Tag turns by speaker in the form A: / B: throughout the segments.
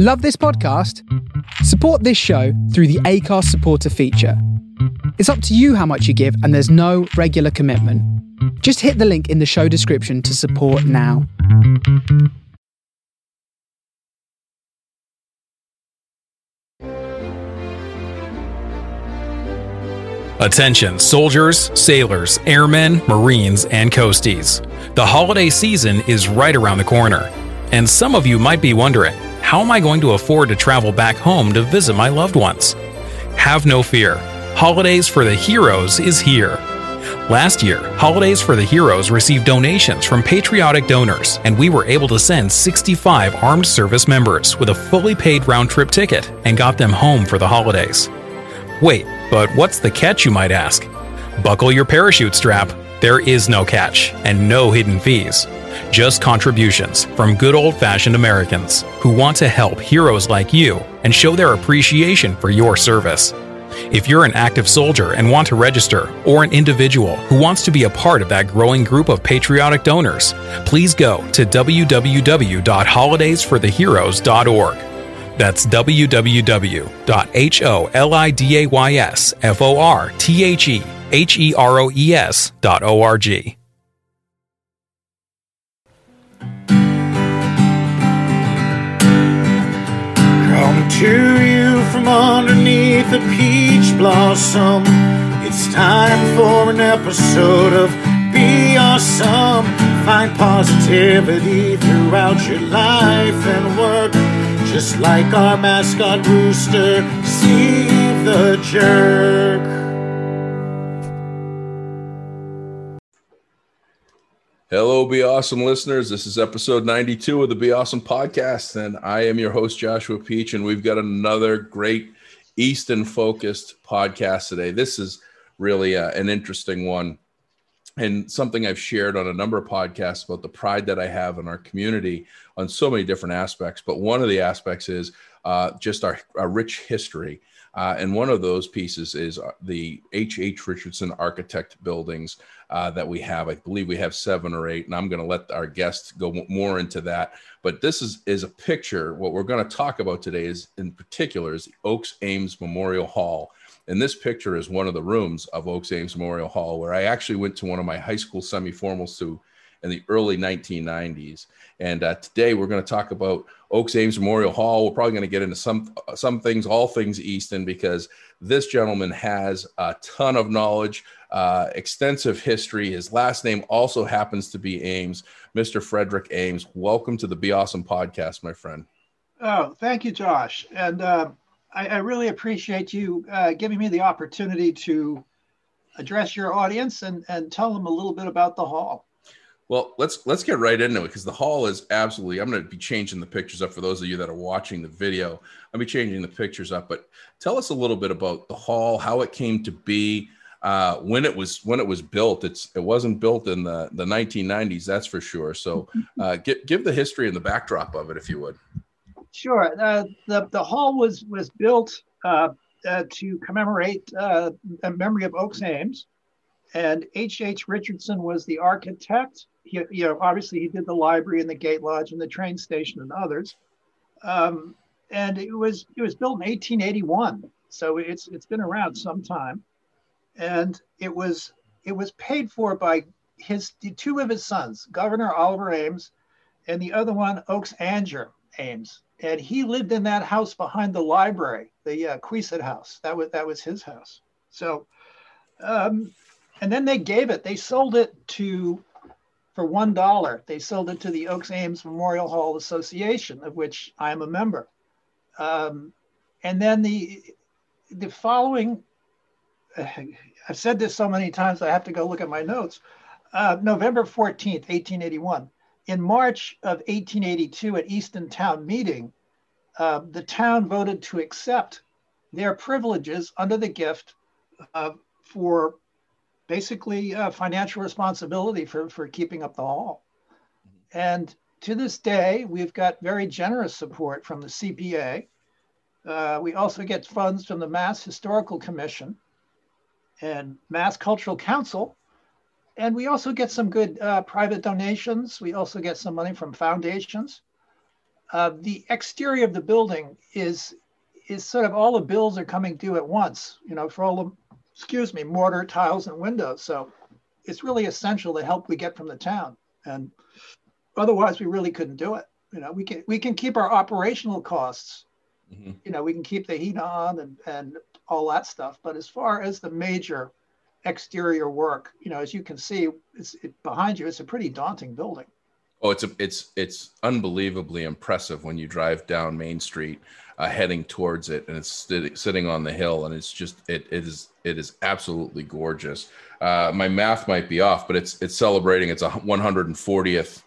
A: Love this podcast? Support this show through the Anchor's supporter feature. It's up to you how much you give, and there's no regular commitment. Just hit the link in the show description to support now.
B: Attention, soldiers, sailors, airmen, marines, and coasties. The holiday season is right around the corner. And some of you might be wondering how am I going to afford to travel back home to visit my loved ones? Have no fear. Holidays for the Heroes is here. Last year, Holidays for the Heroes received donations from patriotic donors, and we were able to send 65 armed service members with a fully paid round trip ticket and got them home for the holidays. Wait, but what's the catch, you might ask? Buckle your parachute strap. There is no catch and no hidden fees. Just contributions from good old fashioned Americans who want to help heroes like you and show their appreciation for your service. If you're an active soldier and want to register, or an individual who wants to be a part of that growing group of patriotic donors, please go to www.holidaysfortheheroes.org. That's www.holidaysfortheheroes.org.
C: to you from underneath a peach blossom. It's time for an episode of Be Awesome. Find positivity throughout your life and work. Just like our mascot rooster, Steve the Jerk.
D: Hello, Be Awesome listeners. This is episode 92 of the Be Awesome podcast, and I am your host, Joshua Peach, and we've got another great Easton focused podcast today. This is really uh, an interesting one and something I've shared on a number of podcasts about the pride that I have in our community on so many different aspects. But one of the aspects is uh, just our, our rich history. Uh, and one of those pieces is uh, the H. H. Richardson Architect buildings uh, that we have. I believe we have seven or eight, and I'm going to let our guests go more into that. But this is is a picture. What we're going to talk about today is, in particular, is Oakes Ames Memorial Hall. And this picture is one of the rooms of Oakes Ames Memorial Hall, where I actually went to one of my high school semi-formals to in the early 1990s. And uh, today we're going to talk about Oakes Ames Memorial Hall. We're probably going to get into some some things, all things Easton, because this gentleman has a ton of knowledge, uh, extensive history. His last name also happens to be Ames, Mr. Frederick Ames. Welcome to the Be Awesome podcast, my friend.
E: Oh, thank you, Josh. And uh, I, I, really appreciate you uh, giving me the opportunity to address your audience and, and tell them a little bit about the hall.
D: Well, let's let's get right into it because the hall is absolutely. I'm going to be changing the pictures up for those of you that are watching the video. I'll be changing the pictures up, but tell us a little bit about the hall, how it came to be, uh, when it was when it was built. It's it wasn't built in the the 1990s, that's for sure. So, uh, give give the history and the backdrop of it, if you would.
E: Sure. Uh, the the hall was was built uh, uh, to commemorate uh, a memory of Oakes Ames, and H. H. Richardson was the architect he, you know, obviously he did the library and the gate lodge and the train station and others. Um, and it was it was built in 1881, so it's it's been around some time, and it was it was paid for by his two of his sons, Governor Oliver Ames, and the other one Oakes Angier Ames, and he lived in that house behind the library, the uh, House. That was that was his house. So, um, and then they gave it. They sold it to for one dollar. They sold it to the Oakes Ames Memorial Hall Association, of which I am a member. Um, and then the the following, I've said this so many times, I have to go look at my notes. Uh, November 14th, 1881. In March of 1882, at Easton Town meeting, uh, the town voted to accept their privileges under the gift uh, for basically uh, financial responsibility for, for keeping up the hall. And to this day, we've got very generous support from the CPA. Uh, we also get funds from the Mass Historical Commission and Mass Cultural Council. And we also get some good uh, private donations. We also get some money from foundations. uh, the exterior of the building is is sort of all the bills are coming due at once. You know, for all the excuse me mortar, tiles, and windows. So it's really essential the help we get from the town, and otherwise we really couldn't do it. You know, we can we can keep our operational costs. Mm-hmm. You know, we can keep the heat on and and all that stuff. But as far as the major exterior work, you know, as you can see, it's it, behind you. It's a pretty daunting building.
D: Oh, it's a, it's it's unbelievably impressive when you drive down Main Street, uh, heading towards it, and it's st- sitting on the hill, and it's just it it is it is absolutely gorgeous. Uh, my math might be off, but it's it's celebrating its 140th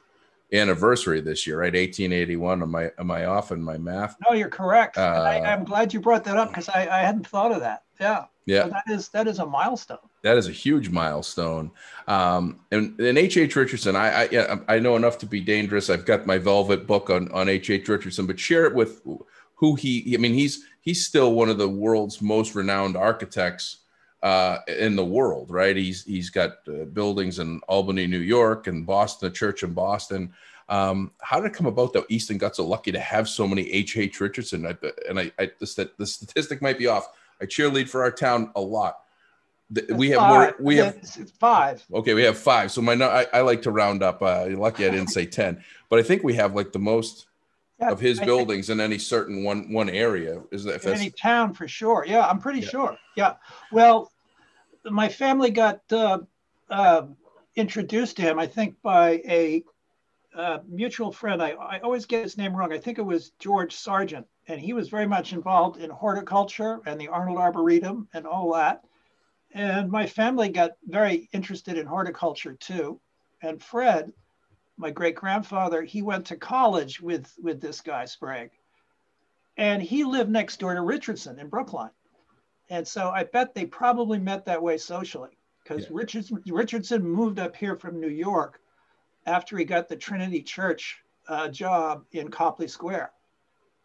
D: anniversary this year, right? 1881. Am I am I off in my math?
E: No, you're correct. Uh, I, am glad you brought that up because I, I hadn't thought of that. Yeah.
D: Yeah.
E: So that is that is a milestone.
D: That is a huge milestone. Um, and and H. H. Richardson, I I, I know enough to be dangerous. I've got my Velvet book on on H. H. Richardson, but share it with who he. I mean, he's he's still one of the world's most renowned architects uh, in the world, right? He's he's got uh, buildings in Albany, New York, and Boston, a church in Boston. Um, how did it come about that Easton got so lucky to have so many H. H. Richardson? I, and I, I the, the statistic might be off. I cheerlead for our town a lot. We have five. more. We have
E: it's five.
D: Okay, we have five. So my I, I like to round up. Uh, lucky I didn't say ten, but I think we have like the most yeah, of his I buildings in any certain one one area. Is that
E: in any town for sure? Yeah, I'm pretty yeah. sure. Yeah. Well, my family got uh, uh, introduced to him, I think, by a uh, mutual friend. I, I always get his name wrong. I think it was George Sargent, and he was very much involved in horticulture and the Arnold Arboretum and all that. And my family got very interested in horticulture too. And Fred, my great grandfather, he went to college with, with this guy, Sprague. And he lived next door to Richardson in Brookline. And so I bet they probably met that way socially because yeah. Richardson, Richardson moved up here from New York after he got the Trinity Church uh, job in Copley Square.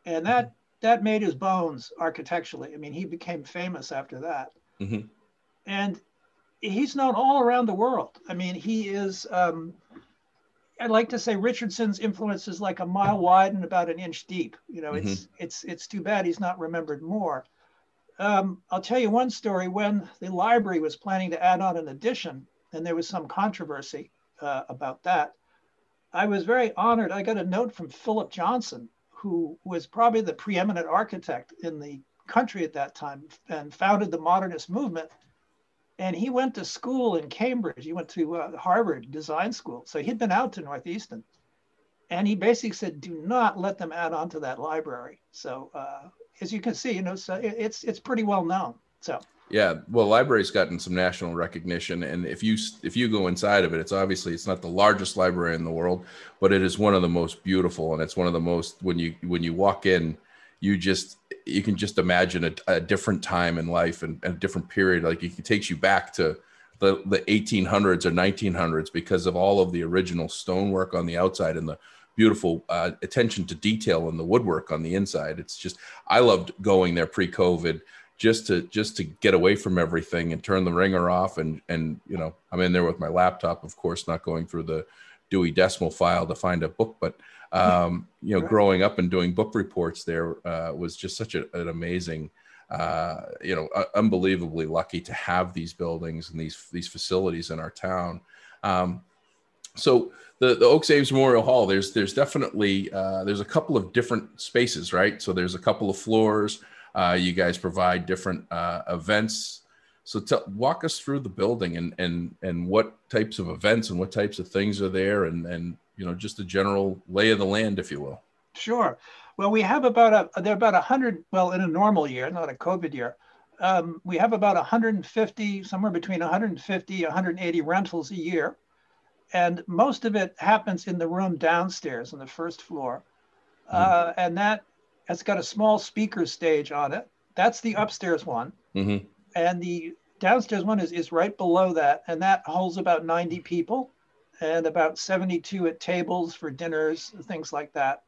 E: And that, mm-hmm. that made his bones architecturally. I mean, he became famous after that. Mm-hmm. And he's known all around the world. I mean, he is, um, I'd like to say Richardson's influence is like a mile wide and about an inch deep. You know, mm-hmm. it's it's it's too bad he's not remembered more. Um, I'll tell you one story. When the library was planning to add on an addition, and there was some controversy uh, about that, I was very honored. I got a note from Philip Johnson, who was probably the preeminent architect in the country at that time and founded the modernist movement. And he went to school in Cambridge. He went to uh, Harvard Design School. So he'd been out to North Easton. And he basically said, do not let them add on to that library. So uh, as you can see, you know, so it's it's pretty well known. So
D: yeah, well, library's gotten some national recognition, and if you if you go inside of it, it's obviously it's not the largest library in the world, but it is one of the most beautiful, and it's one of the most when you when you walk in, you just you can just imagine a, a different time in life and, and, a different period. Like it takes you back to the the 1800s or 1900s because of all of the original stonework on the outside and the beautiful uh, attention to detail in the woodwork on the inside. It's just I loved going there pre-COVID just to just to get away from everything and turn the ringer off and and you know I'm in there with my laptop, of course, not going through the Dewey Decimal file to find a book, but um, you know, growing up and doing book reports there uh, was just such a, an amazing. Uh, you know, uh, unbelievably lucky to have these buildings and these these facilities in our town. Um, so the, the Oakes Ames Memorial Hall, there's there's definitely uh, there's a couple of different spaces, right? So there's a couple of floors. Uh, you guys provide different uh, events. So t- walk us through the building and and and what types of events and what types of things are there, and and you know just a general lay of the land, if you will.
E: Sure. Well, we have about a there are about a hundred. Well, in a normal year, not a COVID year, um, we have about 150, somewhere between 150, 180 rentals a year and most of it happens in the room downstairs on the first floor. Mm-hmm. Uh, and that has got a small speaker stage on it. That's the upstairs one. Mm-hmm. And the downstairs one is, is right below that. And that holds about 90 people and about 72 at tables for dinners, things like that.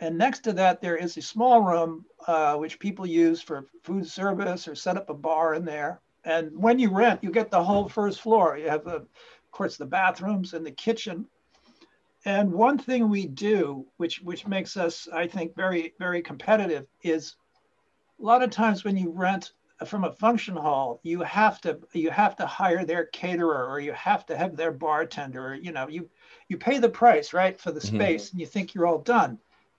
E: And next to that, there is a small room uh, which people use for food service or set up a bar in there. And when you rent, you get the whole first floor. You have a course, the bathrooms and the kitchen. And one thing we do, which which makes us, I think, very very competitive, is a lot of times when you rent from a function hall, you have to you have to hire their caterer or you have to have their bartender. Or, you know, you you pay the price right for the
D: Mhm.
E: space, and you think you're all done,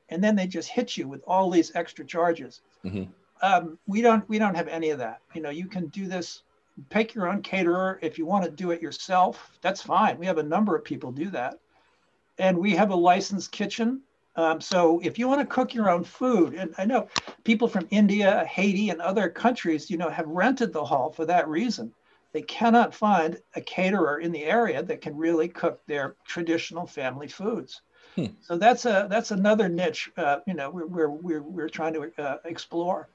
E: and then they just hit you with all these extra charges.
D: Mhm.
E: Um, we don't we don't have any of that. You know, you can do this. Pick your own caterer if you want to do it yourself. That's fine. We have a number of people do that, and we have a licensed kitchen. Um, so if you want to cook your own food, and I know people from India, Haiti, and other countries, you know, have rented the hall for that reason. They cannot find a caterer in the area that can really cook their traditional family foods.
D: Hmm.
E: So that's a that's another niche, uh, you know, we're we're we're, trying to uh, explore.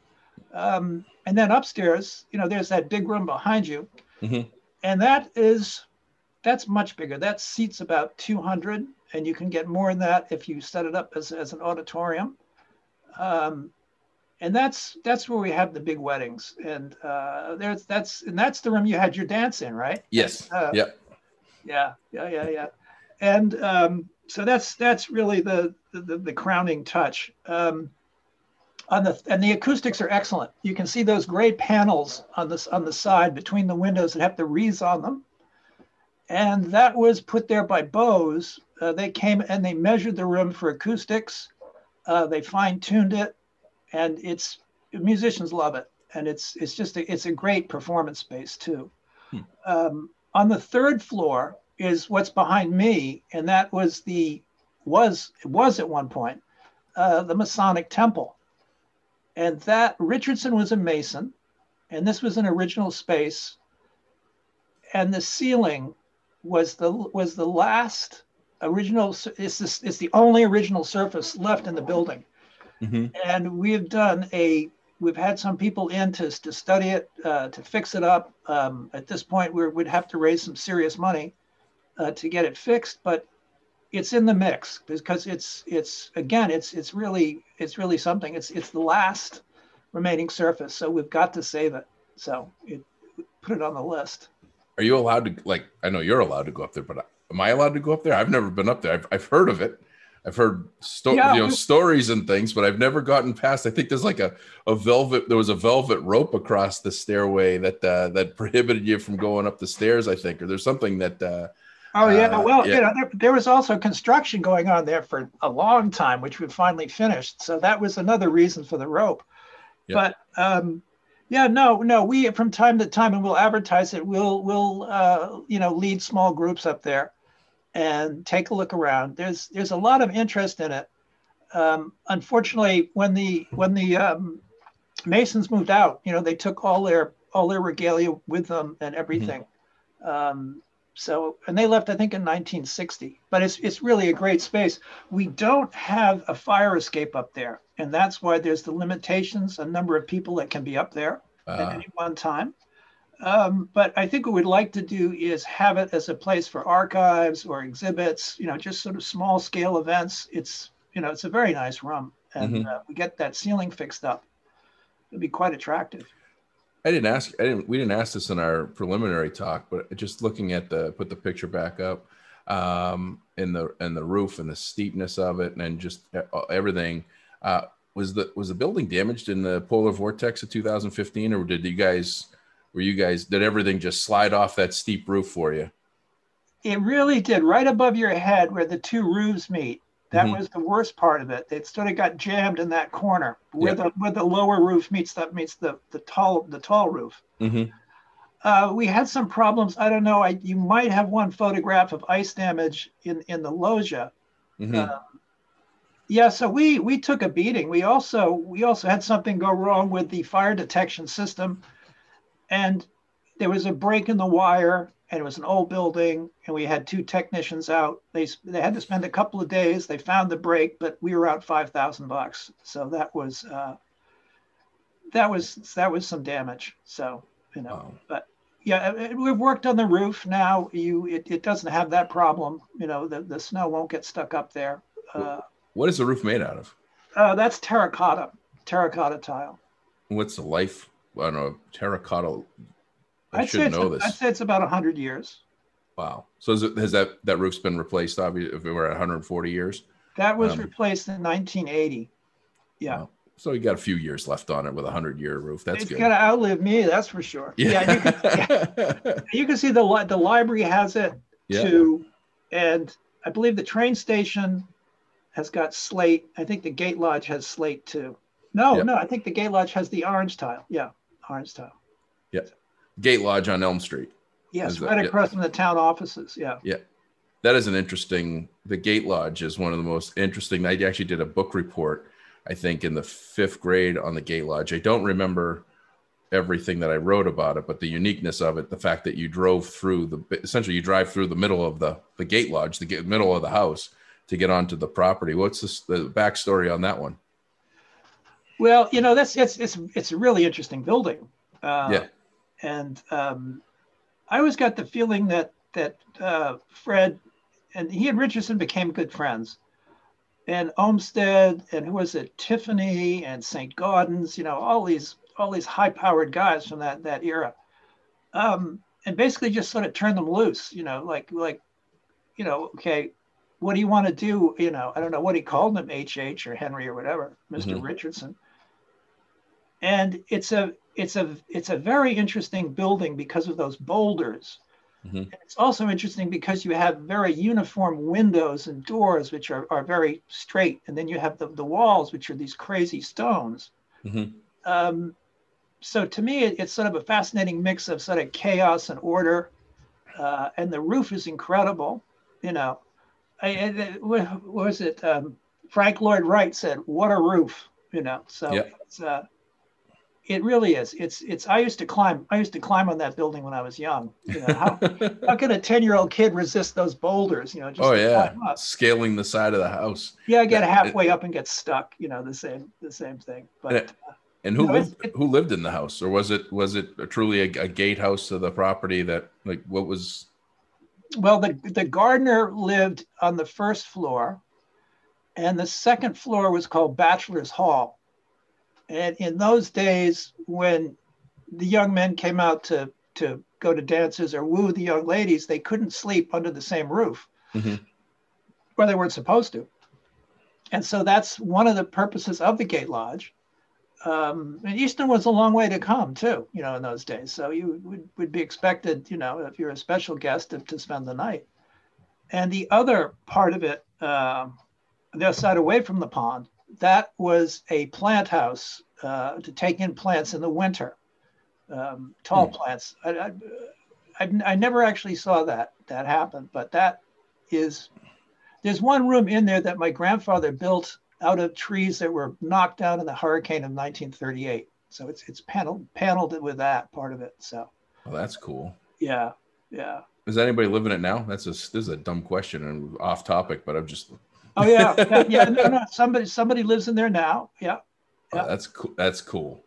E: Um, and then upstairs, you know, there's that big room behind you,
D: Mhm.
E: and that is that's much bigger. That seats about 200, and you can get more than that if you set it up as, as an auditorium. Um, and that's that's where we have the big weddings, and uh, there's that's and that's the room you had your dance in, right?
D: Yes.
E: Uh,
D: yep.
E: Yeah, yeah, yeah, yeah. And um, so that's that's really the the, the crowning touch. Um, on the and the acoustics are excellent. You can see those gray panels on this on the side between the windows that have the wreaths on them. And that was put there by Bose. Uh, they came and they measured the room for acoustics. Uh, they fine tuned it, and it's musicians love it. And it's it's just a, it's a great performance space too. Um, on the third floor is what's behind me, and that was the was was at one point uh, the Masonic Temple, and that Richardson was a Mason, and this was an original space, and the ceiling was the was the last original. It's this it's the only original surface left in the building,
D: Mhm.
E: and we've done a we've had some people in to, to study it uh, to fix it up um, at this point we would have to raise some serious money uh, to get it fixed but it's in the mix because it's it's again it's it's really it's really something it's it's the last remaining surface so we've got to save it so it put it on the list
D: Are you allowed to like? I know you're allowed to go up there, but am I allowed to go up there? I've never been up there. I've, I've heard of it. I've heard sto-
E: Yeah,
D: you know stories and things, but I've never gotten past. I think there's like a, a velvet. There was a velvet rope across the stairway that uh, that prohibited you from going up the stairs. I think, or there's something that. Uh,
E: Oh yeah,
D: Uh,
E: well,
D: yeah.
E: you know, there, there was also construction going on there for a long time, which we finally finished. So that was another reason for the rope. But um, yeah, no, no, we from time to time, and we'll advertise it. We'll we'll uh, you know lead small groups up there and take a look around. There's there's a lot of interest in it. Um, unfortunately, when the when the um, Masons moved out, you know, they took all their all their regalia with them and everything. Um, so, and they left, I think, in 1960. But it's it's really a great space. We don't have a fire escape up there, and that's why there's the limitations, a number of people that can be up there at
D: uh,
E: any one time. Um, but I think what we'd like to do is have it as a place for archives or exhibits, you know, just sort of small scale events. It's, you know, it's a very nice room. And
D: Mhm.
E: uh, we get that ceiling fixed up. It'd be quite attractive.
D: I didn't ask. I didn't. We didn't ask this in our preliminary talk, but just looking at the put the picture back up, um, in the and the roof and the steepness of it, and just e- everything. Uh, was the was the building damaged in the polar vortex of 2015, or did you guys were you guys did everything just slide off that steep roof for you?
E: It really did, right above your head where the two roofs meet. That
D: Mhm.
E: was the worst part of it. It sort of got jammed in that corner where
D: Yeah.
E: the where the lower roof meets that meets the the tall the tall roof.
D: Mm-hmm.
E: Uh, we had some problems. I don't know. I, you might have one photograph of ice damage in, in the loggia.
D: Mm-hmm.
E: Uh, yeah, so we we took a beating. We also we also had something go wrong with the fire detection system, and there was a break in the wire, and it was an old building, and we had two technicians out. They they had to spend a couple of days. They found the break, but we were out five thousand bucks. So that was uh, that was that was some damage. So you know,
D: Wow.
E: but yeah, we've worked on the roof now. You it, it doesn't have that problem. You know, the, the snow won't get stuck up there. Uh,
D: What is the roof made out of?
E: uh, that's terracotta, terracotta tile.
D: What's the life? I don't know terracotta. I
E: I'd
D: should know this.
E: I'd say it's about hundred years.
D: Wow. So is it, has that that roof's been replaced? Obviously, if we were at 140 years.
E: That was
D: Um,
E: replaced in 1980. Yeah.
D: Wow. So you got a few years left on it with a 100 year roof. That's good.
E: it's
D: good.
E: gonna outlive me, that's for sure.
D: yeah.
E: you, can, you can see the li- the library has it
D: Yeah.
E: too, and I believe the train station has got slate. I think the Gate Lodge has slate too. No,
D: Yep.
E: no, I think the Gate Lodge has the orange tile. Yeah, orange tile.
D: Gate Lodge on Elm Street.
E: Yes,
D: Is that-
E: right
D: yeah.
E: across from the town offices. Yeah. Yeah.
D: That is an interesting. The Gate Lodge is one of the most interesting. I actually did a book report, I think, in the fifth grade on the Gate Lodge. I don't remember everything that I wrote about it, but the uniqueness of it, the fact that you drove through the essentially you drive through the middle of the the Gate Lodge, the middle of the house to get onto the property. What's this, the backstory on that one?
E: Well, you know, that's it's it's it's a really interesting building. Uh,
D: Yeah.
E: And um, I always got the feeling that that uh, Fred and he and Richardson became good friends. And Olmsted and who was it, Tiffany and St. Gaudens, you know, all these all these high-powered guys from that that era. Um, and basically just sort of turned them loose, you know, like like, you know, okay, what do you want to do? You know, I don't know what he called him, HH or Henry or whatever, mister
D: Mhm.
E: Richardson. And it's a it's a it's a very interesting building because of those boulders.
D: Mhm.
E: And It's also interesting because you have very uniform windows and doors, which are, are very straight, and then you have the, the walls, which are these crazy stones.
D: Mhm.
E: Um, so to me, it, it's sort of a fascinating mix of sort of chaos and order, uh, and the roof is incredible. You know, I, I, what what was it? Um, Frank Lloyd Wright said, "What a roof!" You know, so
D: Yeah.
E: it's, uh, it really is. It's it's. I used to climb. I used to climb on that building when I was young. You know, how, how can a ten year old kid resist those boulders? You know, just
D: oh yeah, scaling the side of the house.
E: Yeah, I get
D: It-
E: halfway up and get stuck. You know, the same the same thing. But
D: it- uh, And who
E: No, it's-
D: lived who lived in the house, or was it was it truly a, a gatehouse to the property that like what was?
E: Well, the, the gardener lived on the first floor, and the second floor was called Bachelor's Hall. And in those days, when the young men came out to, to go to dances or woo the young ladies, they couldn't sleep under the same roof,
D: Mhm.
E: or they weren't supposed to. And so that's one of the purposes of the Gate Lodge. Um, and Easton was a long way to come too, you know, in those days. So you would, would be expected, you know, if you're a special guest to, to spend the night. And the other part of it, um, the other side away from the pond, that was a plant house uh, to take in plants in the winter, um, tall
D: Hmm.
E: plants. I, I, I, I never actually saw that that happen, but that is there's one room in there that my grandfather built out of trees that were knocked down in the hurricane of 1938. So it's it's paneled paneled with that part of it. So
D: Oh, that's cool.
E: yeah, yeah.
D: Is anybody living it now? That's a this is a dumb question and off topic, but I'm just
E: Oh yeah, yeah, yeah. No, no. Somebody somebody lives in there now. Yeah,
D: oh, that's cool. That's cool.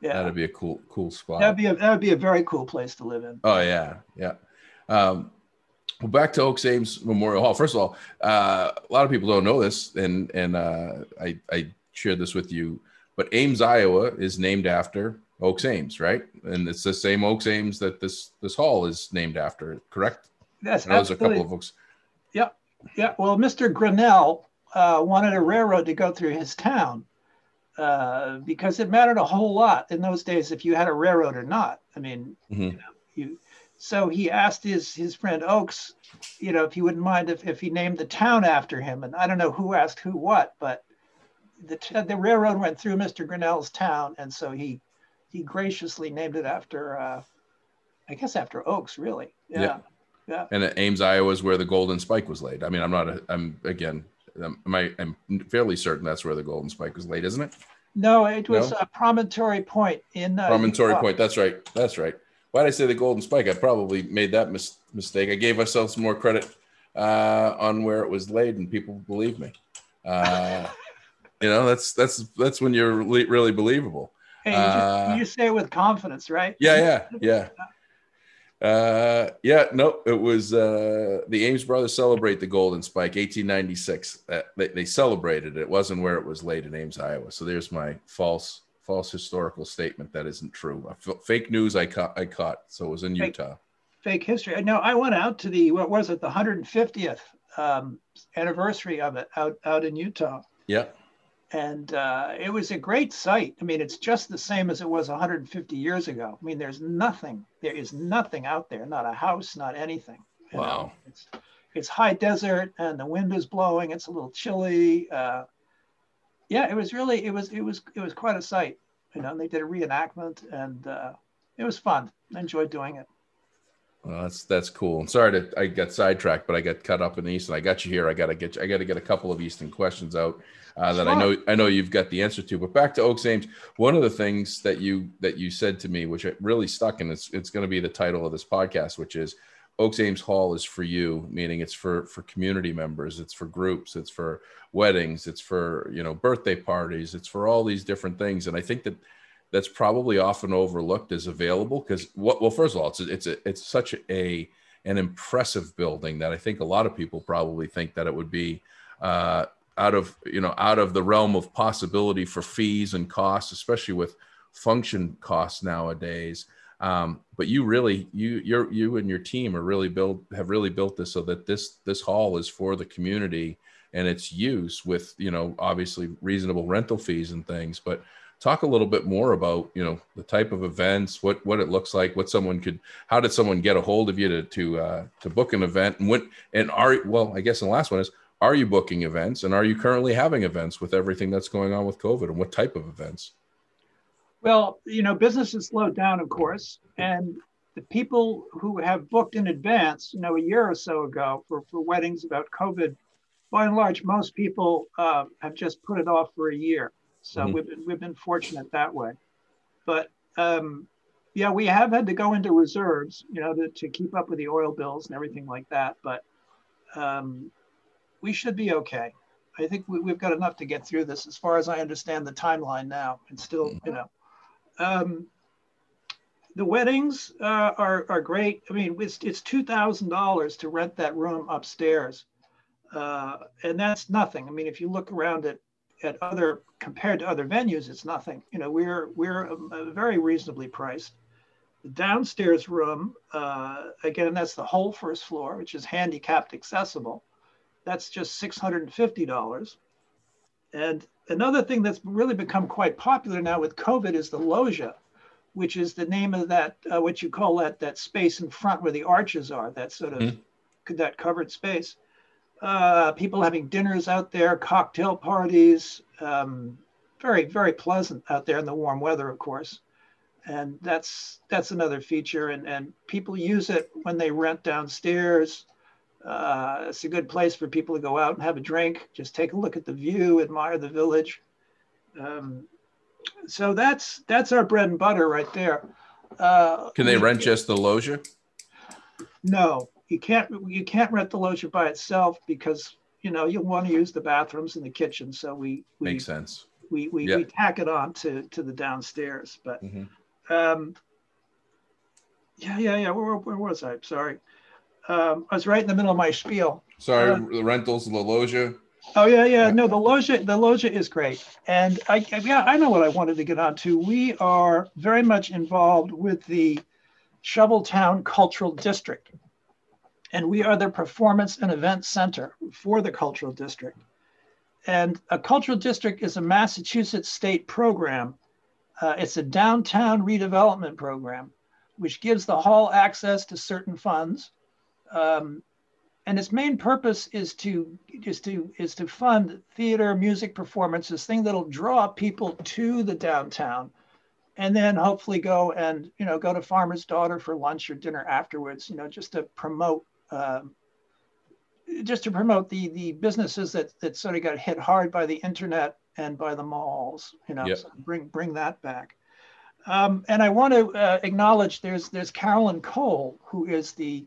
E: yeah.
D: That'd be a cool cool spot.
E: That'd be a that would be a very cool place to live in.
D: Oh yeah, yeah. Um, well, back to Oakes Ames Memorial Hall. First of all, uh, a lot of people don't know this, and and uh, I I shared this with you, but Ames, Iowa, is named after Oakes Ames, right? And it's the same Oakes Ames that this this hall is named after, correct? I know there's a
E: absolutely.
D: couple of Oakes.
E: Yeah. Well, Mr. Grinnell uh, wanted a railroad to go through his town uh, because it mattered a whole lot in those days if you had a railroad or not. I mean,
D: Mhm.
E: you know, you. So he asked his his friend Oakes, you know, if he wouldn't mind if, if he named the town after him. And I don't know who asked who what, but the t- the railroad went through Mr. Grinnell's town, and so he he graciously named it after, uh, I guess after Oakes, really.
D: Yeah.
E: Yeah.
D: And Ames, Iowa, is where the Golden Spike was laid. I mean, I'm not. A, I'm again. Um, am I, I'm fairly certain that's where the Golden Spike was laid, isn't it?
E: No, it was
D: No?
E: a promontory point in uh,
D: Promontory
E: Utah.
D: Point. That's right. That's right. Why did I say the Golden Spike? I probably made that mis- mistake. I gave ourselves more credit uh, on where it was laid, and people believe me. Uh, you know, that's that's that's when you're really, really believable.
E: Hey, you, just,
D: Uh,
E: you say it with confidence, right?
D: Yeah, yeah, yeah. Uh, yeah, no, it was uh, the Ames brothers celebrate the Golden Spike, 1896. Uh, they, they celebrated it. It wasn't where it was laid in Ames, Iowa. So there's my false false historical statement that isn't true. A f- fake news I caught. I caught. So it was in
E: Fake.
D: Utah.
E: fake history. No, I went out to the what was it, the 150th um, anniversary of it out out in Utah.
D: Yeah.
E: And uh, it was a great site. I mean, it's just the same as it was 150 years ago. I mean, there's nothing. There is nothing out there. Not a house. Not anything. you know.
D: Wow.
E: It's it's high desert and the wind is blowing. It's a little chilly. Uh, yeah, it was really it was it was it was quite a sight. You know, and they did a reenactment and uh, it was fun. I enjoyed doing it.
D: Well, that's that's cool. And sorry to I got sidetracked, but I got cut up in the East, and I got you here. I got to get you, I got to get a couple of Easton questions out uh, that I know I know you've got the answer to. But back to Oakes Ames, one of the things that you that you said to me, which it really stuck, and it's it's going to be the title of this podcast, which is Oakes Ames Hall is for you, meaning it's for for community members, it's for groups, it's for weddings, it's for you know birthday parties, it's for all these different things. And I think that that's probably often overlooked as available because what well first of all it's a, it's a, it's such a an impressive building that I think a lot of people probably think that it would be uh, out of you know out of the realm of possibility for fees and costs, especially with function costs nowadays. Um, but you really you you're you and your team are really built have really built this so that this this hall is for the community and its use with you know obviously reasonable rental fees and things but talk a little bit more about you know the type of events what what it looks like what someone could how did someone get a hold of you to to uh, to book an event? And what and are well i guess the last one is are you booking events? And are you currently having events with everything that's going on with covid? And what type of events?
E: Well, you know, business has slowed down, of course, and the people who have booked in advance, you know, a year or so ago for, for weddings about COVID, by and large, most people uh, have just put it off for a year. So
D: Mhm.
E: we've, been, we've been fortunate that way. But um, yeah, we have had to go into reserves, you know, to, to keep up with the oil bills and everything like that. But um, we should be okay. I think we, we've got enough to get through this as far as I understand the timeline now. And still, you know, um, the weddings uh, are, are great. I mean, it's, it's $2,000 to rent that room upstairs. Uh, and that's nothing. I mean, if you look around at, at other, compared to other venues, it's nothing. You know, we're, we're uh, very reasonably priced. The downstairs room, uh, again, that's the whole first floor, which is handicapped accessible. That's just $650. And another thing that's really become quite popular now with COVID is the loggia, which is the name of that, uh, what you call that, that space in front where the arches are, that sort of,
D: Mhm.
E: that covered space. Uh, people having dinners out there, cocktail parties, um, very, very pleasant out there in the warm weather, of course. And that's that's another feature. And, and people use it when they rent downstairs. Uh, it's a good place for people to go out and have a drink, just take a look at the view, admire the village. Um, so that's that's our bread and butter right there. Uh,
D: can they rent just the loggia
E: No, you can't. You can't rent the loggia by itself because you know you'll want to use the bathrooms and the kitchen. So we we
D: makes sense
E: we, we,
D: Yeah.
E: we tack it on to to the downstairs. But
D: Mhm.
E: um, yeah, yeah, yeah. Where, where was I? Sorry, um, I was right in the middle of my spiel.
D: sorry
E: Uh,
D: the rentals the loggia
E: Oh yeah, yeah. No, the loggia, the loggia is great, and I, I- yeah, I know what I wanted to get on to. We are very much involved with the Shoveltown Cultural District, and we are the performance and event center for the cultural district. And a cultural district is a Massachusetts state program. Uh, it's a downtown redevelopment program, which gives the hall access to certain funds. Um, and its main purpose is to is to is to fund theater music performances things that'll draw people to the downtown and then hopefully go and you know go to farmer's daughter for lunch or dinner afterwards you know just to promote um, just to promote the the businesses that that sort of got hit hard by the internet and by the malls you know
D: Yep.
E: so bring bring that back um, and i want to uh, acknowledge there's there's carolyn cole who is the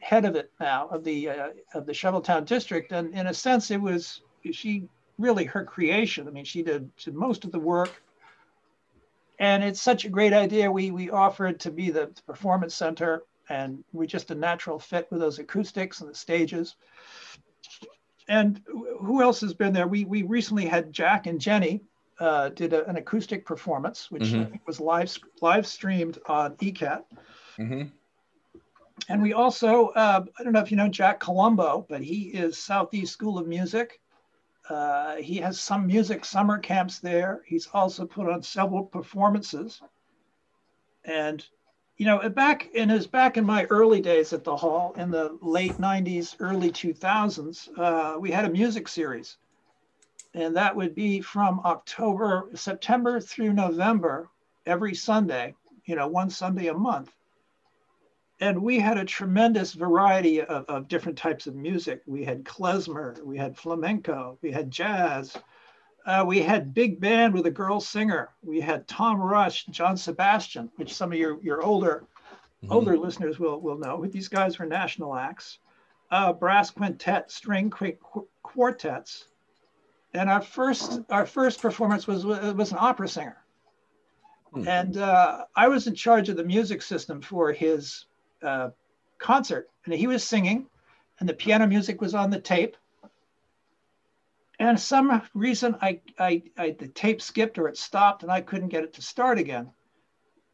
E: head of it now of the uh, of the Shoveltown district, and in a sense, it was she really her creation. I mean, she did, did most of the work, and it's such a great idea. We we offered to be the performance center, and we're just a natural fit with those acoustics and the stages. And who else has been there? We we recently had Jack and Jenny uh, did a, an acoustic performance, which I
D: Mhm.
E: think was live live streamed on ECAT
D: hmm
E: and we also, uh, I don't know if you know Jack Colombo, but he is Southeast School of Music. Uh, he has some music summer camps there. He's also put on several performances. And, you know, back in his back in my early days at the hall in the late 90s, early 2000s, uh, we had a music series. And that would be from October, September through November, every Sunday, you know, one Sunday a month and we had a tremendous variety of, of different types of music. We had klezmer, we had flamenco, we had jazz, uh, we had big band with a girl singer. We had Tom Rush, John Sebastian, which some of your, your older mm-hmm. older listeners will, will know. These guys were national acts. Uh, brass quintet, string qu- quartets, and our first our first performance was was an opera singer. Hmm. And uh, I was in charge of the music system for his uh, concert, and he was singing, and the piano music was on the tape. And some reason I, I, I the tape skipped or it stopped, and I couldn't get it to start again.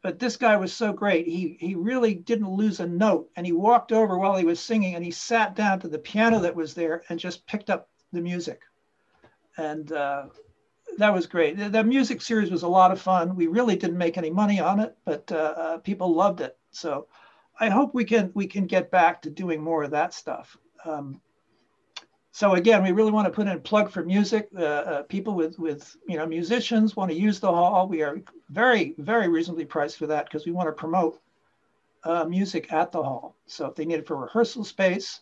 E: But this guy was so great. He he really didn't lose a note, and he walked over while he was singing, and he sat down to the piano that was there and just picked up the music. And uh, that was great. The, the, music series was a lot of fun. We really didn't make any money on it, but uh, uh, people loved it. So I hope we can we can get back to doing more of that stuff. Um, so again, we really want to put in a plug for music. Uh, uh, people with with you know musicians want to use the hall. We are very very reasonably priced for that because we want to promote uh, music at the hall. So if they need it for rehearsal space,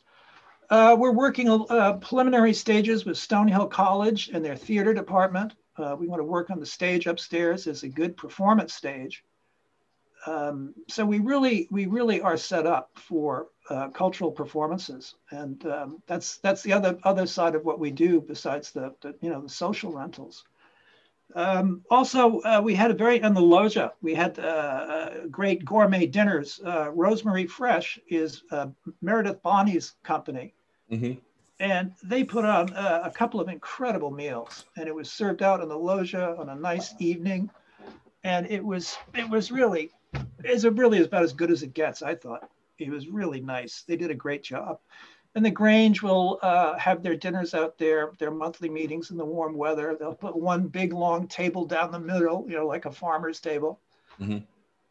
E: uh, we're working uh, preliminary stages with Stonehill College and their theater department. Uh, we want to work on the stage upstairs as a good performance stage um, so we really we really are set up for uh, cultural performances, and um, that's that's the other other side of what we do besides the, the you know the social rentals. Um, also, uh, we had a very in the loggia. We had uh, uh great gourmet dinners. Uh, Rosemary Fresh is uh, Meredith Bonney's company, mm-hmm. and they put on a couple of incredible meals, and it was served out in the loggia on a nice evening, and it was it was really is really about as good as it gets. I thought it was really nice. They did a great job. And the Grange will uh, have their dinners out there, their monthly meetings in the warm weather. They'll put one big long table down the middle, you know, like a farmer's table. Mm-hmm.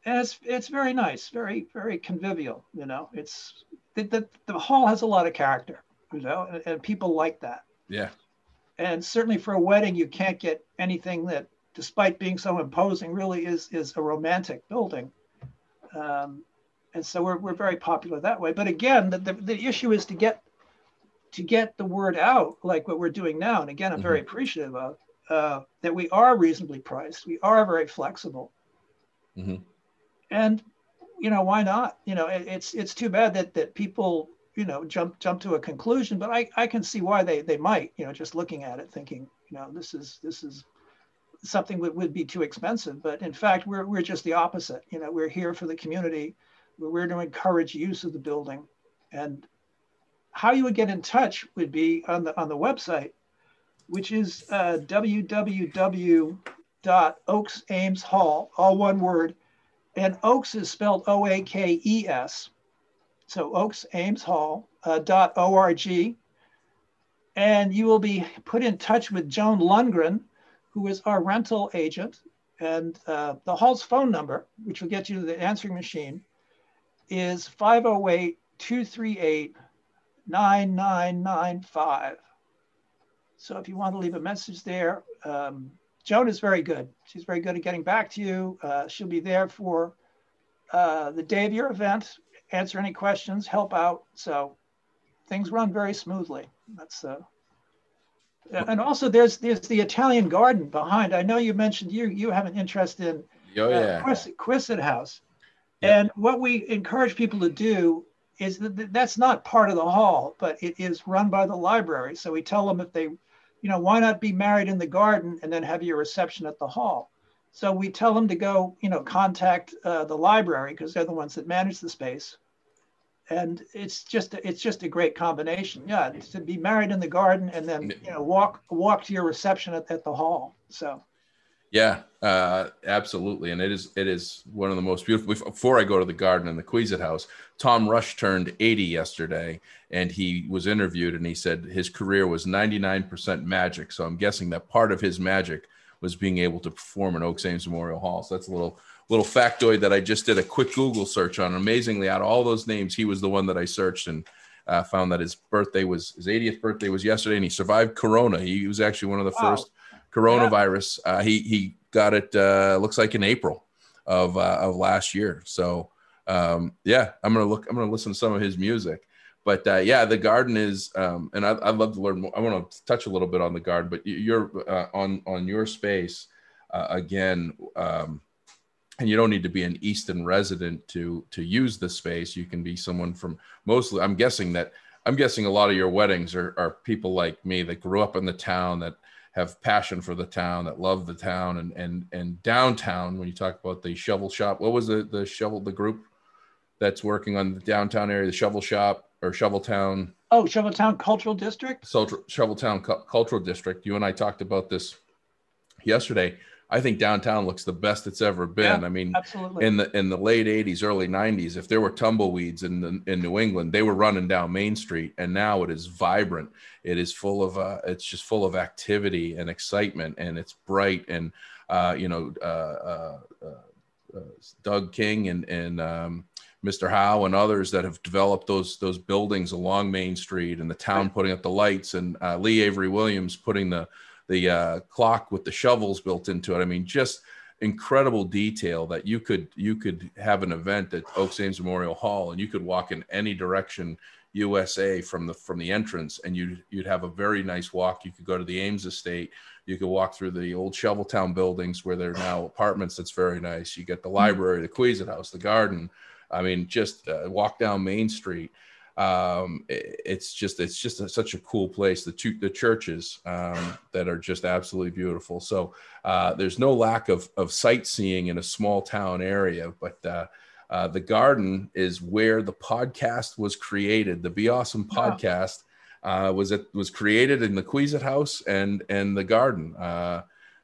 E: And it's it's very nice, very very convivial. You know, it's the, the, the hall has a lot of character, you know, and, and people like that.
D: Yeah.
E: And certainly for a wedding, you can't get anything that despite being so imposing, really is is a romantic building. Um, and so we're, we're very popular that way. But again, the, the, the, issue is to get to get the word out like what we're doing now. And again, I'm very mm-hmm. appreciative of uh, that we are reasonably priced. We are very flexible. Mm-hmm. And you know why not? You know it, it's it's too bad that that people you know jump jump to a conclusion, but I I can see why they they might you know just looking at it thinking you know this is this is something would, would be too expensive. But in fact, we're, we're just the opposite. You know, we're here for the community. We're to encourage use of the building. And how you would get in touch would be on the on the website, which is uh, www.oakes all one word. And Oakes is spelled O-A-K-E-S. So Oakes Ames Hall uh, O-R-G. And you will be put in touch with Joan Lundgren, who is our rental agent. And uh, the hall's phone number, which will get you to the answering machine, is 508 238 9995. So if you want to leave a message there, um, Joan is very good. She's very good at getting back to you. Uh, she'll be there for uh, the day of your event, answer any questions, help out. So things run very smoothly. That's uh, and also there's there's the Italian garden behind. I know you mentioned you you have an interest in
D: oh, yeah. uh,
E: Queset House, yep. and what we encourage people to do is that that's not part of the hall, but it is run by the library. So we tell them if they, you know, why not be married in the garden and then have your reception at the hall. So we tell them to go, you know, contact uh, the library because they're the ones that manage the space and it's just it's just a great combination. Yeah, to be married in the garden and then you know walk walk to your reception at, at the hall. So
D: Yeah, uh, absolutely, and it is it is one of the most beautiful. Before I go to the garden and the Queset House, Tom Rush turned 80 yesterday, and he was interviewed, and he said his career was 99% magic. So I'm guessing that part of his magic was being able to perform in Oakes Ames Memorial Hall. So that's a little little factoid that I just did a quick Google search on. Amazingly, out of all those names, he was the one that I searched and uh, found that his birthday was his 80th birthday was yesterday, and he survived Corona. He was actually one of the first coronavirus. Yeah. Uh, he he got it. Uh, looks like in April of uh, of last year. So um, yeah, I'm gonna look. I'm gonna listen to some of his music. But uh, yeah, the garden is, um, and I, would love to learn more. I want to touch a little bit on the garden, but you're uh, on on your space uh, again. Um, and you don't need to be an Easton resident to to use the space. You can be someone from mostly. I'm guessing that I'm guessing a lot of your weddings are, are people like me that grew up in the town that have passion for the town, that love the town, and and and downtown. When you talk about the shovel shop, what was the the shovel the group that's working on the downtown area, the shovel shop or shovel town?
E: Oh, shovel town Cultural District.
D: So Shoveltown Cultural District. You and I talked about this yesterday. I think downtown looks the best it's ever been.
E: Yeah,
D: I mean,
E: absolutely.
D: in the in the late '80s, early '90s, if there were tumbleweeds in the, in New England, they were running down Main Street, and now it is vibrant. It is full of uh, it's just full of activity and excitement, and it's bright. And uh, you know, uh, uh, uh, uh Doug King and and um, Mr. Howe and others that have developed those those buildings along Main Street, and the town putting up the lights, and Lee Avery Williams putting the the uh, clock with the shovels built into it. I mean, just incredible detail that you could you could have an event at Oakes Ames Memorial Hall and you could walk in any direction USA from the from the entrance and you'd you'd have a very nice walk. You could go to the Ames Estate. You could walk through the old Shoveltown buildings where they're now apartments. That's very nice. You get the library, the Queset House, the garden. I mean, just uh, walk down Main Street um, it, it's just it's just a, such a cool place. The two, the churches um, that are just absolutely beautiful. So uh, there's no lack of of sightseeing in a small town area, but uh, uh, the garden is where the podcast was created. The Be Awesome podcast uh, was it was created in the Queset House and and the garden. Uh,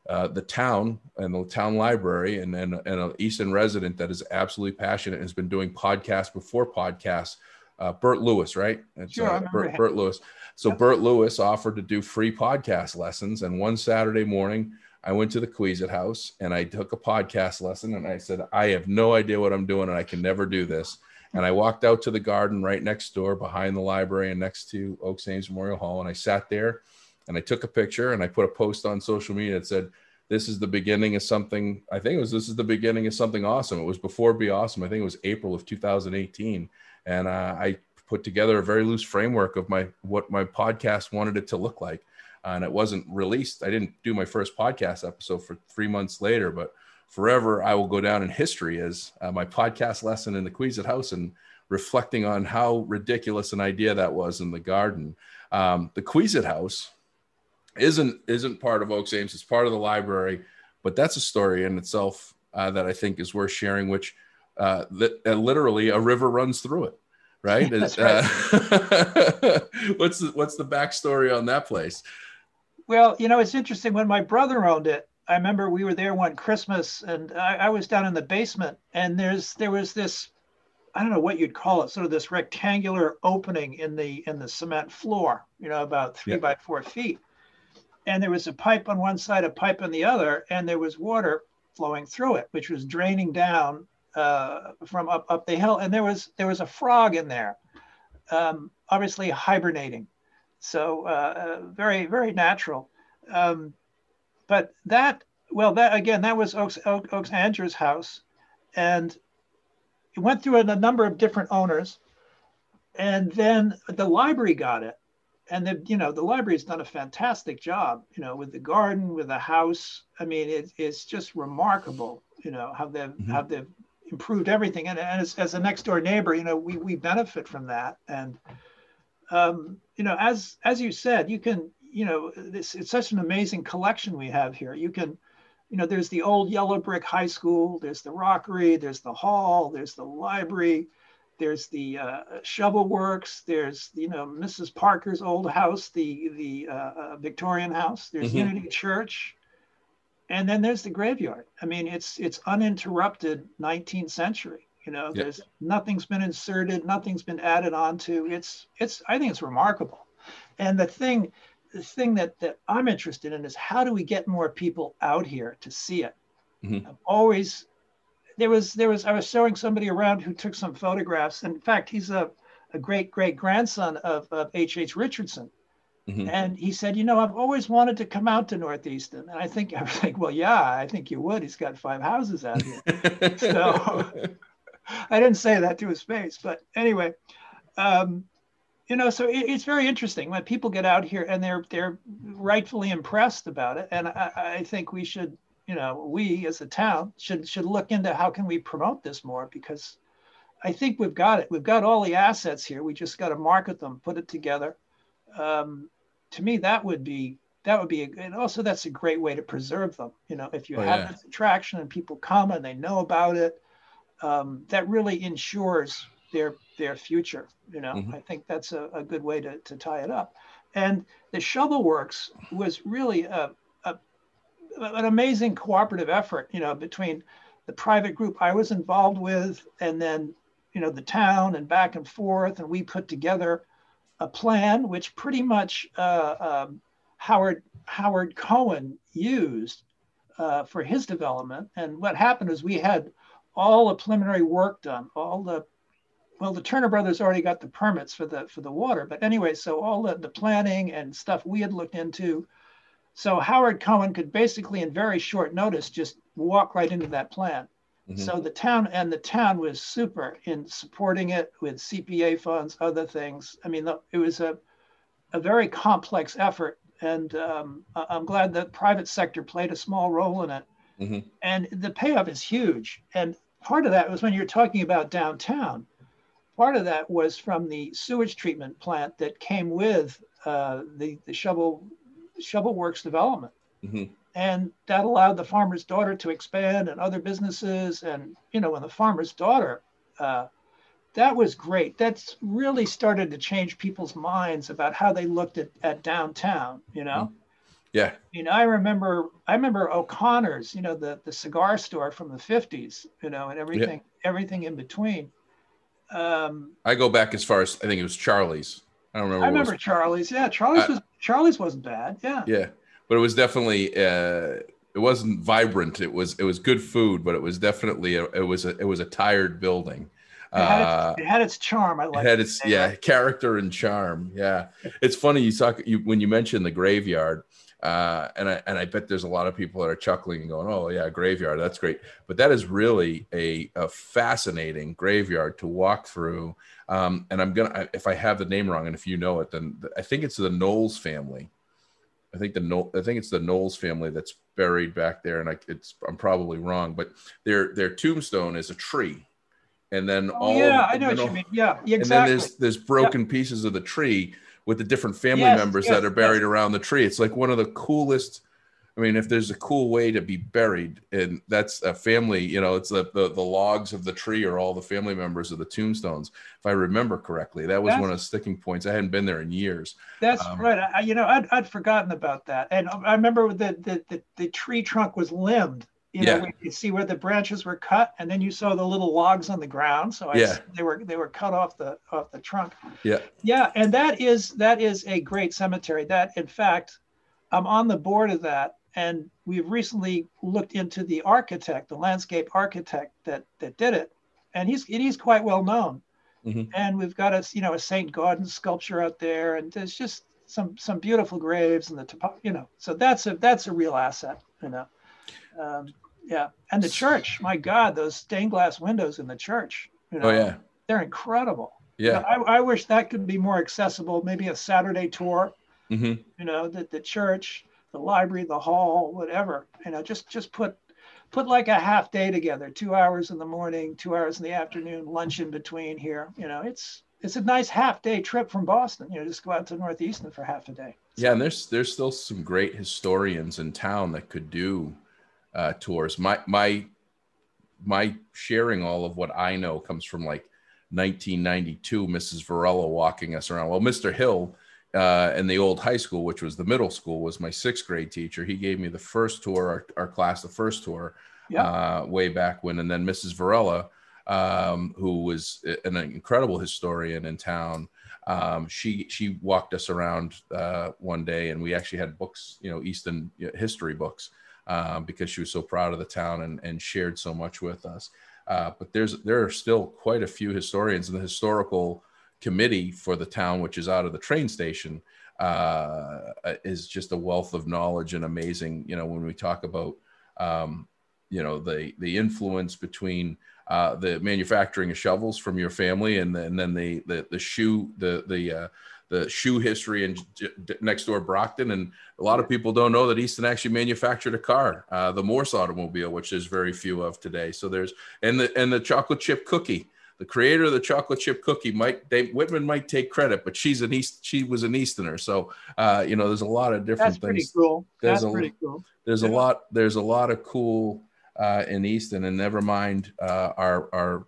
D: uh, the town and the town library and, and, and an Easton resident that is absolutely passionate and has been doing podcasts before podcasts uh, Bert Lewis, right?
E: It's, sure, uh,
D: Bert, Bert, Lewis. So yep. Bert Lewis offered to do free podcast lessons, and one Saturday morning, I went to the Queset House and I took a podcast lesson, and I said, I have no idea what I'm doing, and I can never do this. And I walked out to the garden right next door, behind the library and next to Oakes Ames Memorial Hall, and I sat there, and I took a picture, and I put a post on social media that said, this is the beginning of something. I think it was this is the beginning of something awesome. It was before Be Awesome. I think it was April of 2018 and uh, I put together a very loose framework of my what my podcast wanted it to look like. Uh, and it wasn't released. I didn't do my first podcast episode for three months later, but forever I will go down in history as uh, my podcast lesson in the Queset House and reflecting on how ridiculous an idea that was in the garden. Um, the Queset House isn't isn't part of Oakes Ames; it's part of the library, but that's a story in itself uh, that I think is worth sharing. Which uh, that uh, literally a river runs through it, right?
E: That's right.
D: Uh, what's the what's the backstory on that place?
E: Well, you know, it's interesting. When my brother owned it, I remember we were there one Christmas, and I, I was down in the basement, and there's there was this I don't know what you'd call it, sort of this rectangular opening in the in the cement floor, you know, about three by four feet. And there was a pipe on one side, a pipe on the other, and there was water flowing through it, which was draining down uh, from up, up the hill, and there was there was a frog in there, um, obviously hibernating, so uh, uh, very very natural. Um, but that well that again that was Oakes, Oakes Angier's house, and it went through a, a number of different owners, and then the library got it, and the you know the library's done a fantastic job you know with the garden with the house i mean it, it's just remarkable you know how they've mm-hmm. how they've improved everything. And, and as, as a next door neighbor, you know, we, we benefit from that. And, um, you know, as, as you said, you can, you know, this, it's such an amazing collection we have here. You can, you know, there's the old yellow brick high school, there's the rockery, there's the hall, there's the library, there's the uh, shovel works, there's, you know, Mrs. Parker's old house, the, the uh, uh Victorian house, there's mm-hmm. Unity Church, and then there's the graveyard. I mean, it's it's uninterrupted 19th century. You know,
D: Yeah.
E: there's nothing's been inserted, nothing's been added onto. It's it's I think it's remarkable. And the thing the thing that that I'm interested in is how do we get more people out here to see it?
D: Mhm.
E: I've always there was there was I was showing somebody around who took some photographs. In fact, he's a a great great grandson of of H. H. Richardson.
D: Mhm.
E: And he said, you know, I've always wanted to come out to North Easton. And I think I was like, well, yeah, I think you would. He's got five houses out here. So I didn't say that to his face, but anyway, um, you know, so it, it's very interesting when people get out here and they're they're rightfully impressed about it. And I, I think we should, you know, we as a town should should look into how can we promote this more because I think we've got it. We've got all the assets here. We just got to market them, put it together. Um, to me, that would be that would be, a, and also that's a great way to preserve them. You know, if you
D: Oh,
E: have
D: yeah.
E: this attraction and people come and they know about it, um, that really ensures their their future. You know,
D: Mhm.
E: I think that's a, a good way to, to tie it up. And the shovel works was really a, a an amazing cooperative effort. You know, between the private group I was involved with, and then you know the town, and back and forth, and we put together a plan which pretty much uh, um, Howard Howard Cohen used uh, for his development. And what happened is we had all the preliminary work done, all the well, the Turner brothers already got the permits for the for the water, but anyway, so all the, the planning and stuff we had looked into. So Howard Cohen could basically, in very short notice, just walk right into that plan.
D: Mhm.
E: So the town and the town was super in supporting it with CPA funds, other things. I mean, it was a a very complex effort, and um, I'm glad the private sector played a small role in it.
D: Mhm.
E: And the payoff is huge. And part of that was when you're talking about downtown. Part of that was from the sewage treatment plant that came with uh, the the shovel shovel works development
D: Mhm.
E: And that allowed the farmer's daughter to expand and other businesses and you know when the farmer's daughter uh, that was great that's really started to change people's minds about how they looked at, at downtown you know
D: Yeah.
E: I mean, I remember, I remember O'Connor's, you know, the, the cigar store from the '50s, you know, and everything, everything in between. Um,
D: I go back as far as I think it was Charlie's. I don't remember.
E: I
D: what it was.
E: remember Charlie's. Yeah, Charlie's
D: I-
E: was Charlie's wasn't bad. Yeah.
D: Yeah, but it was definitely uh, it wasn't vibrant. It was it was good food, but it was definitely a, it was a it was a tired building.
E: It had,
D: Uh,
E: its, it had its charm. I
D: it had its yeah character and charm. Yeah, it's funny you talk you when you mention the graveyard. Uh, and I and I bet there's a lot of people that are chuckling and going, "Oh yeah, graveyard, that's great." But that is really a, a fascinating graveyard to walk through. Um, and I'm gonna, if I have the name wrong, and if you know it, then I think it's the Knowles family. I think the Knoll, I think it's the Knowles family that's buried back there, and I, it's I'm probably wrong, but their their tombstone is a tree, and then
E: Oh,
D: all
E: yeah,
D: of-
E: I know what you mean. Yeah, exactly.
D: and then there's there's broken pieces of the tree with the different family
E: Yes,
D: members
E: yes,
D: that are buried around the tree. It's like one of the coolest. I mean, if there's a cool way to be buried, and that's a family, you know, it's the the, the logs of the tree or all the family members of the tombstones. If I remember correctly, that was
E: That's-
D: one of the sticking points. I hadn't been there in years.
E: That's
D: um,
E: right. I, you know, I'd, I'd forgotten about that, and I remember the the, the, the tree trunk was limbed. You know,
D: Yeah.
E: could see where the branches were cut, and then you saw the little logs on the ground. So I,
D: Yeah.
E: they were they were cut off the off the trunk.
D: Yeah.
E: Yeah, and that is that is a great cemetery. That, in fact, I'm on the board of that, and we've recently looked into the architect, the landscape architect that that did it, and he's and he's quite well known.
D: Mhm.
E: And we've got a you know a Saint Gaudens sculpture out there, and there's just some some beautiful graves and the topo, you know. So that's a that's a real asset, you know. Um, yeah, and the church, my God, those stained glass windows in the church, you know,
D: Oh yeah,
E: they're incredible.
D: yeah.
E: I, I wish that could be more accessible. Maybe a Saturday tour.
D: hmm
E: You know, the, the church, the library, the hall, whatever. You know, just just put put like a half day together. Two hours in the morning, two hours in the afternoon, lunch in between here. You know, it's it's a nice half day trip from Boston. You know, just go out to North Easton for half a day.
D: Yeah, and there's there's still some great historians in town that could do uh, tours. My my my sharing all of what I know comes from like 1992, Mrs. Varela walking us around. Well, Mr. Hill uh, and the old high school, which was the middle school, was my sixth grade teacher. He gave me the first tour, our, our class, the first tour, uh, way back when. And then Mrs. Varela, um, who was an incredible historian in town, um, she she walked us around uh, one day, and we actually had books, you know, Easton history books, um, because she was so proud of the town and, and shared so much with us. Uh, but there's there are still quite a few historians in the historical committee for the town, which is out of the train station, uh, is just a wealth of knowledge and amazing. You know, when we talk about, um, you know, the the influence between uh, the manufacturing of shovels from your family and, the, and then the, the the shoe the the uh, the shoe history and next door Brockton, and a lot of people don't know that Easton actually manufactured a car, uh, the Morse automobile, which there's very few of today. So there's and the and the chocolate chip cookie the creator of the chocolate chip cookie might Dave Whitman might take credit, but she's an East she was an Easterner. So uh, you know, there's a lot of different
E: That's
D: things.
E: pretty cool.
D: There's
E: That's
D: a,
E: pretty cool.
D: There's
E: Yeah.
D: a lot there's a lot of cool uh, in Easton, and never mind uh, our our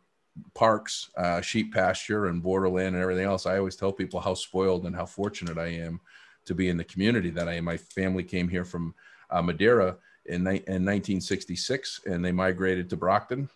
D: parks, uh, sheep pasture, and borderland, and everything else. I always tell people how spoiled and how fortunate I am to be in the community that I am. My family came here from uh, Madeira in, in 1966, and they migrated to Brockton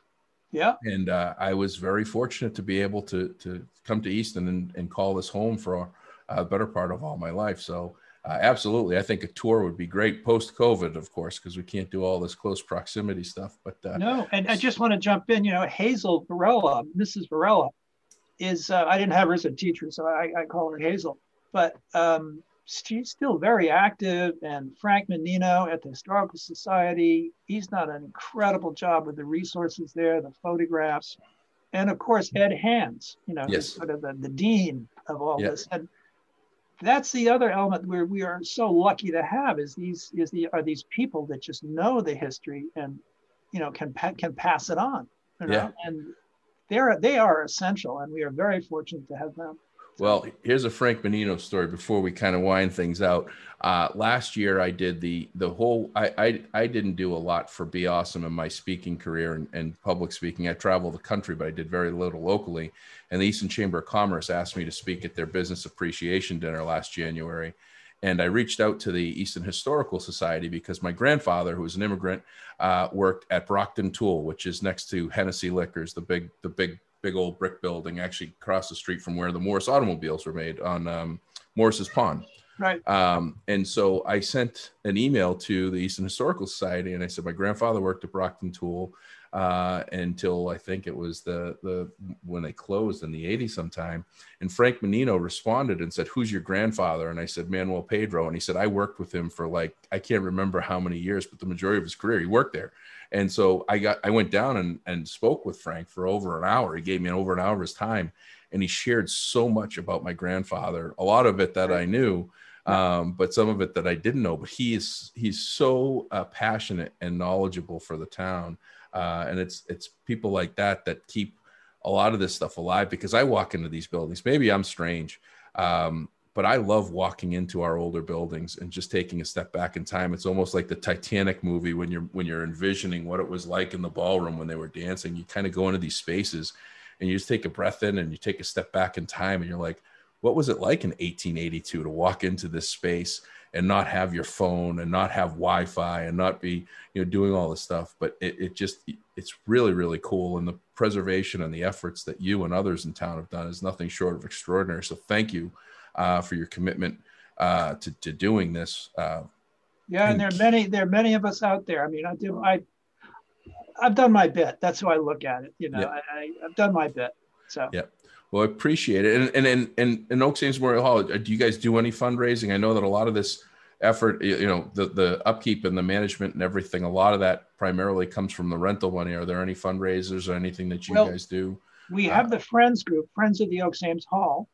E: Yeah.
D: and uh, I was very fortunate to be able to to come to Easton and, and call this home for a better part of all my life. So uh, absolutely, I think a tour would be great post COVID, of course, because we can't do all this close proximity stuff. But uh,
E: No, and I just want to jump in. You know, Hazel Varela, Mrs. Varela, is uh, I didn't have her as a teacher, so I, I call her Hazel. But um, she's still very active. And Frank Menino at the Historical Society, he's done an incredible job with the resources there, the photographs, and of course Ed Hands. You know,
D: Yes.
E: sort of the, the dean of all
D: Yeah.
E: this. And that's the other element where we are so lucky to have is these is the are these people that just know the history and you know can can pass it on you know?
D: Yeah.
E: and they're they are essential and we are very fortunate to have them
D: Well, here's a Frank Menino story before we kind of wind things out. Uh, last year, I did the the whole. I, I I didn't do a lot for Be Awesome in my speaking career and, and public speaking. I traveled the country, but I did very little locally. And the Easton Chamber of Commerce asked me to speak at their business appreciation dinner last January. And I reached out to the Easton Historical Society because my grandfather, who was an immigrant, uh, worked at Brockton Tool, which is next to Hennessy Liquors, the big the big big old brick building actually across the street from where the Morse automobiles were made on um, Morris's Pond.
E: right
D: Um, and so I sent an email to the Easton Historical Society and I said, my grandfather worked at Brockton Tool uh, until I think it was the, the, when they closed in the 80s sometime. And Frank Menino responded and said, who's your grandfather? And I said, Manuel Pedro. And he said, I worked with him for like, I can't remember how many years, but the majority of his career, he worked there. And so I got, I went down and, and spoke with Frank for over an hour. He gave me over an hour of his time and he shared so much about my grandfather, a lot of it that I knew, um, but some of it that I didn't know. But he is he's so uh, passionate and knowledgeable for the town, uh, and it's it's people like that that keep a lot of this stuff alive. Because I walk into these buildings, maybe I'm strange, um, but I love walking into our older buildings and just taking a step back in time. It's almost like the Titanic movie when you're when you're envisioning what it was like in the ballroom when they were dancing. You kind of go into these spaces and you just take a breath in and you take a step back in time and you're like what was it like in 1882 to walk into this space and not have your phone and not have wi-fi and not be you know doing all this stuff? But it, it just it's really really cool. And the preservation and the efforts that you and others in town have done is nothing short of extraordinary. So thank you uh, for your commitment uh, to, to doing this uh,
E: yeah and there are many there are many of us out there. I mean i do i i've done my bit. That's how i look at it you know
D: Yeah.
E: I, I i've done my bit so.
D: Yeah. Well, I appreciate it. And and and and in Oakes Ames Memorial Hall, do you guys do any fundraising? I know that a lot of this effort, you know, the the upkeep and the management and everything, a lot of that primarily comes from the rental money. Are there any fundraisers or anything that you
E: Well,
D: guys do?
E: we have the friends group friends of the Oakes Ames hall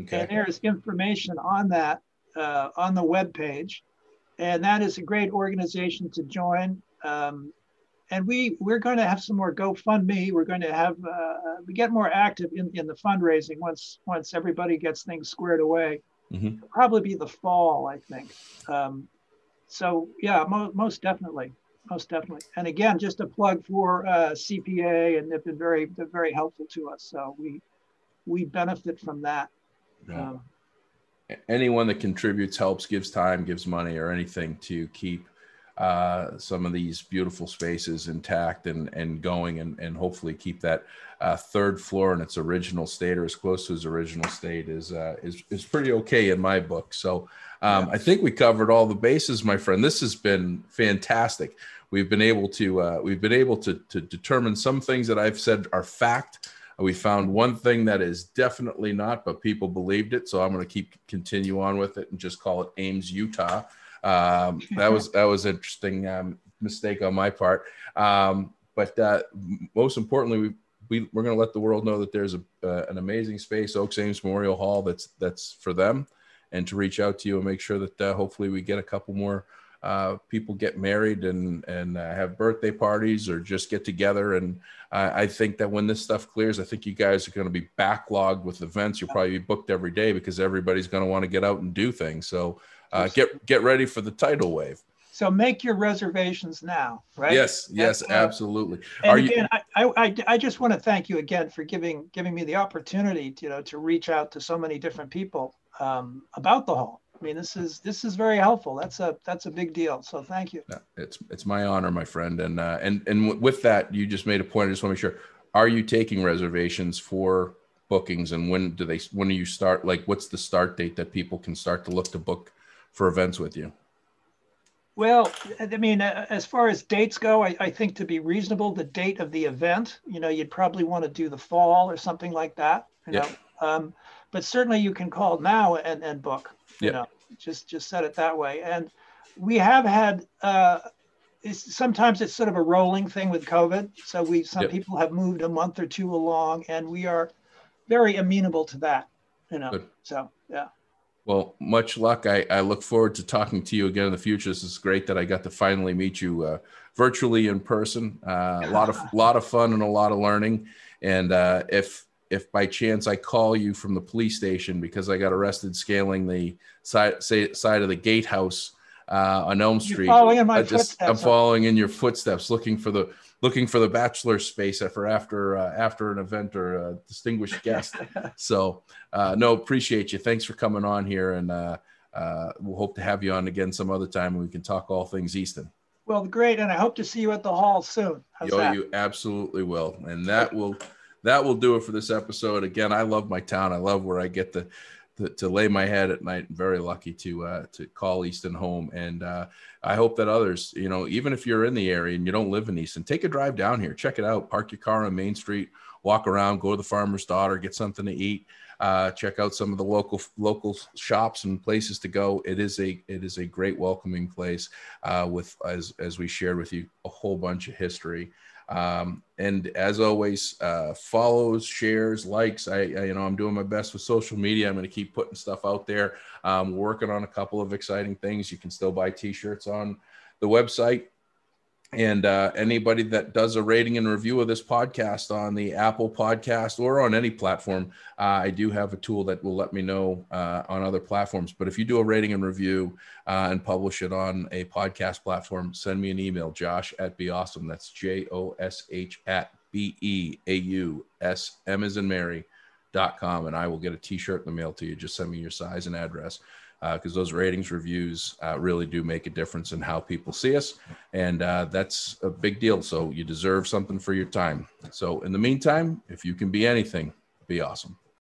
D: Okay.
E: And there's information on that uh, on the web page, and that is a great organization to join. Um, and we we're going to have some more GoFundMe. We're going to have uh, we get more active in, in the fundraising once once everybody gets things squared away.
D: Mhm.
E: Probably be the fall, I think. Um, so yeah, mo- most definitely, most definitely. And again, just a plug for uh, CPA, and they've been very they're very helpful to us. So we we benefit from that.
D: Yeah.
E: Um,
D: anyone that contributes, helps, gives time, gives money, or anything to keep uh, some of these beautiful spaces intact and and going, and and hopefully keep that uh, third floor in its original state or as close to its original state is uh, is is pretty okay in my book. So um, I think we covered all the bases, my friend. This has been fantastic. We've been able to uh, we've been able to to determine some things that I've said are fact. We found one thing that is definitely not, but people believed it. So I'm going to keep continue on with it and just call it Ames, Utah. Um, that was that was interesting um, mistake on my part. Um, but uh, most importantly, we, we we're going to let the world know that there's a, uh, an amazing space, Oakes Ames Memorial Hall. That's that's for them, and to reach out to you and make sure that uh, hopefully we get a couple more uh, people get married and and uh, have birthday parties or just get together. And uh, I think that when this stuff clears, I think you guys are going to be backlogged with events. You'll probably be booked every day because everybody's going to want to get out and do things. So uh, get get ready for the tidal wave.
E: So make your reservations now, right?
D: Yes, yes, absolutely.
E: And Are again, you- I, I, I just want to thank you again for giving giving me the opportunity, to, you know, to reach out to so many different people um, about the hall. I mean, this is this is very helpful. That's a that's a big deal. So thank you.
D: Yeah, it's it's my honor, my friend. And uh, and and with that, you just made a point. I just want to make sure: Are you taking reservations for bookings, and when do they? When do you start? Like, what's the start date that people can start to look to book for events with you?
E: Well, I mean, as far as dates go, I, I, think to be reasonable, the date of the event, you know, you'd probably want to do the fall or something like that. You yeah. know, um, but certainly you can call now and, and book you know just just set it that way and we have had uh, it's, sometimes it's sort of a rolling thing with covid so we some yep. people have moved a month or two along and we are very amenable to that you know Good. so yeah
D: well much luck I, I look forward to talking to you again in the future this is great that i got to finally meet you uh, virtually in person uh, a lot of lot of fun and a lot of learning and uh, if if by chance I call you from the police station because I got arrested scaling the side say, side of the gatehouse uh, on Elm Street. You're
E: following in my just, footsteps.
D: I'm following in your footsteps, looking for the looking for the bachelor space for after uh, after an event or a distinguished guest. so uh, no, appreciate you. Thanks for coming on here, and uh, uh, we'll hope to have you on again some other time, and we can talk all things Easton.
E: Well, great, and I hope to see you at the hall soon.
D: How's Yo, that? you absolutely will, and that will that will do it for this episode. Again, I love my town. I love where I get to to, to lay my head at night. I'm very lucky to uh, to call Easton home, and uh, I hope that others, you know, even if you're in the area and you don't live in Easton, take a drive down here, check it out, park your car on Main Street, walk around, go to the Farmer's Daughter, get something to eat. Uh, check out some of the local local shops and places to go. It is a it is a great welcoming place uh, with as as we shared with you a whole bunch of history. Um, and as always, uh, follows, shares, likes. I, I, you know, I'm doing my best with social media. I'm going to keep putting stuff out there. Um, working on a couple of exciting things. You can still buy T-shirts on the website. And uh, anybody that does a rating and review of this podcast on the Apple podcast or on any platform, uh, I do have a tool that will let me know uh, on other platforms. But if you do a rating and review uh, and publish it on a podcast platform, send me an email, josh at be awesome. That's J O S H at B E A U S M as in Mary dot com. And I will get a t shirt in the mail to you. Just send me your size and address because uh, those ratings reviews uh, really do make a difference in how people see us. And uh, that's a big deal. So you deserve something for your time. So in the meantime if you can be anything be awesome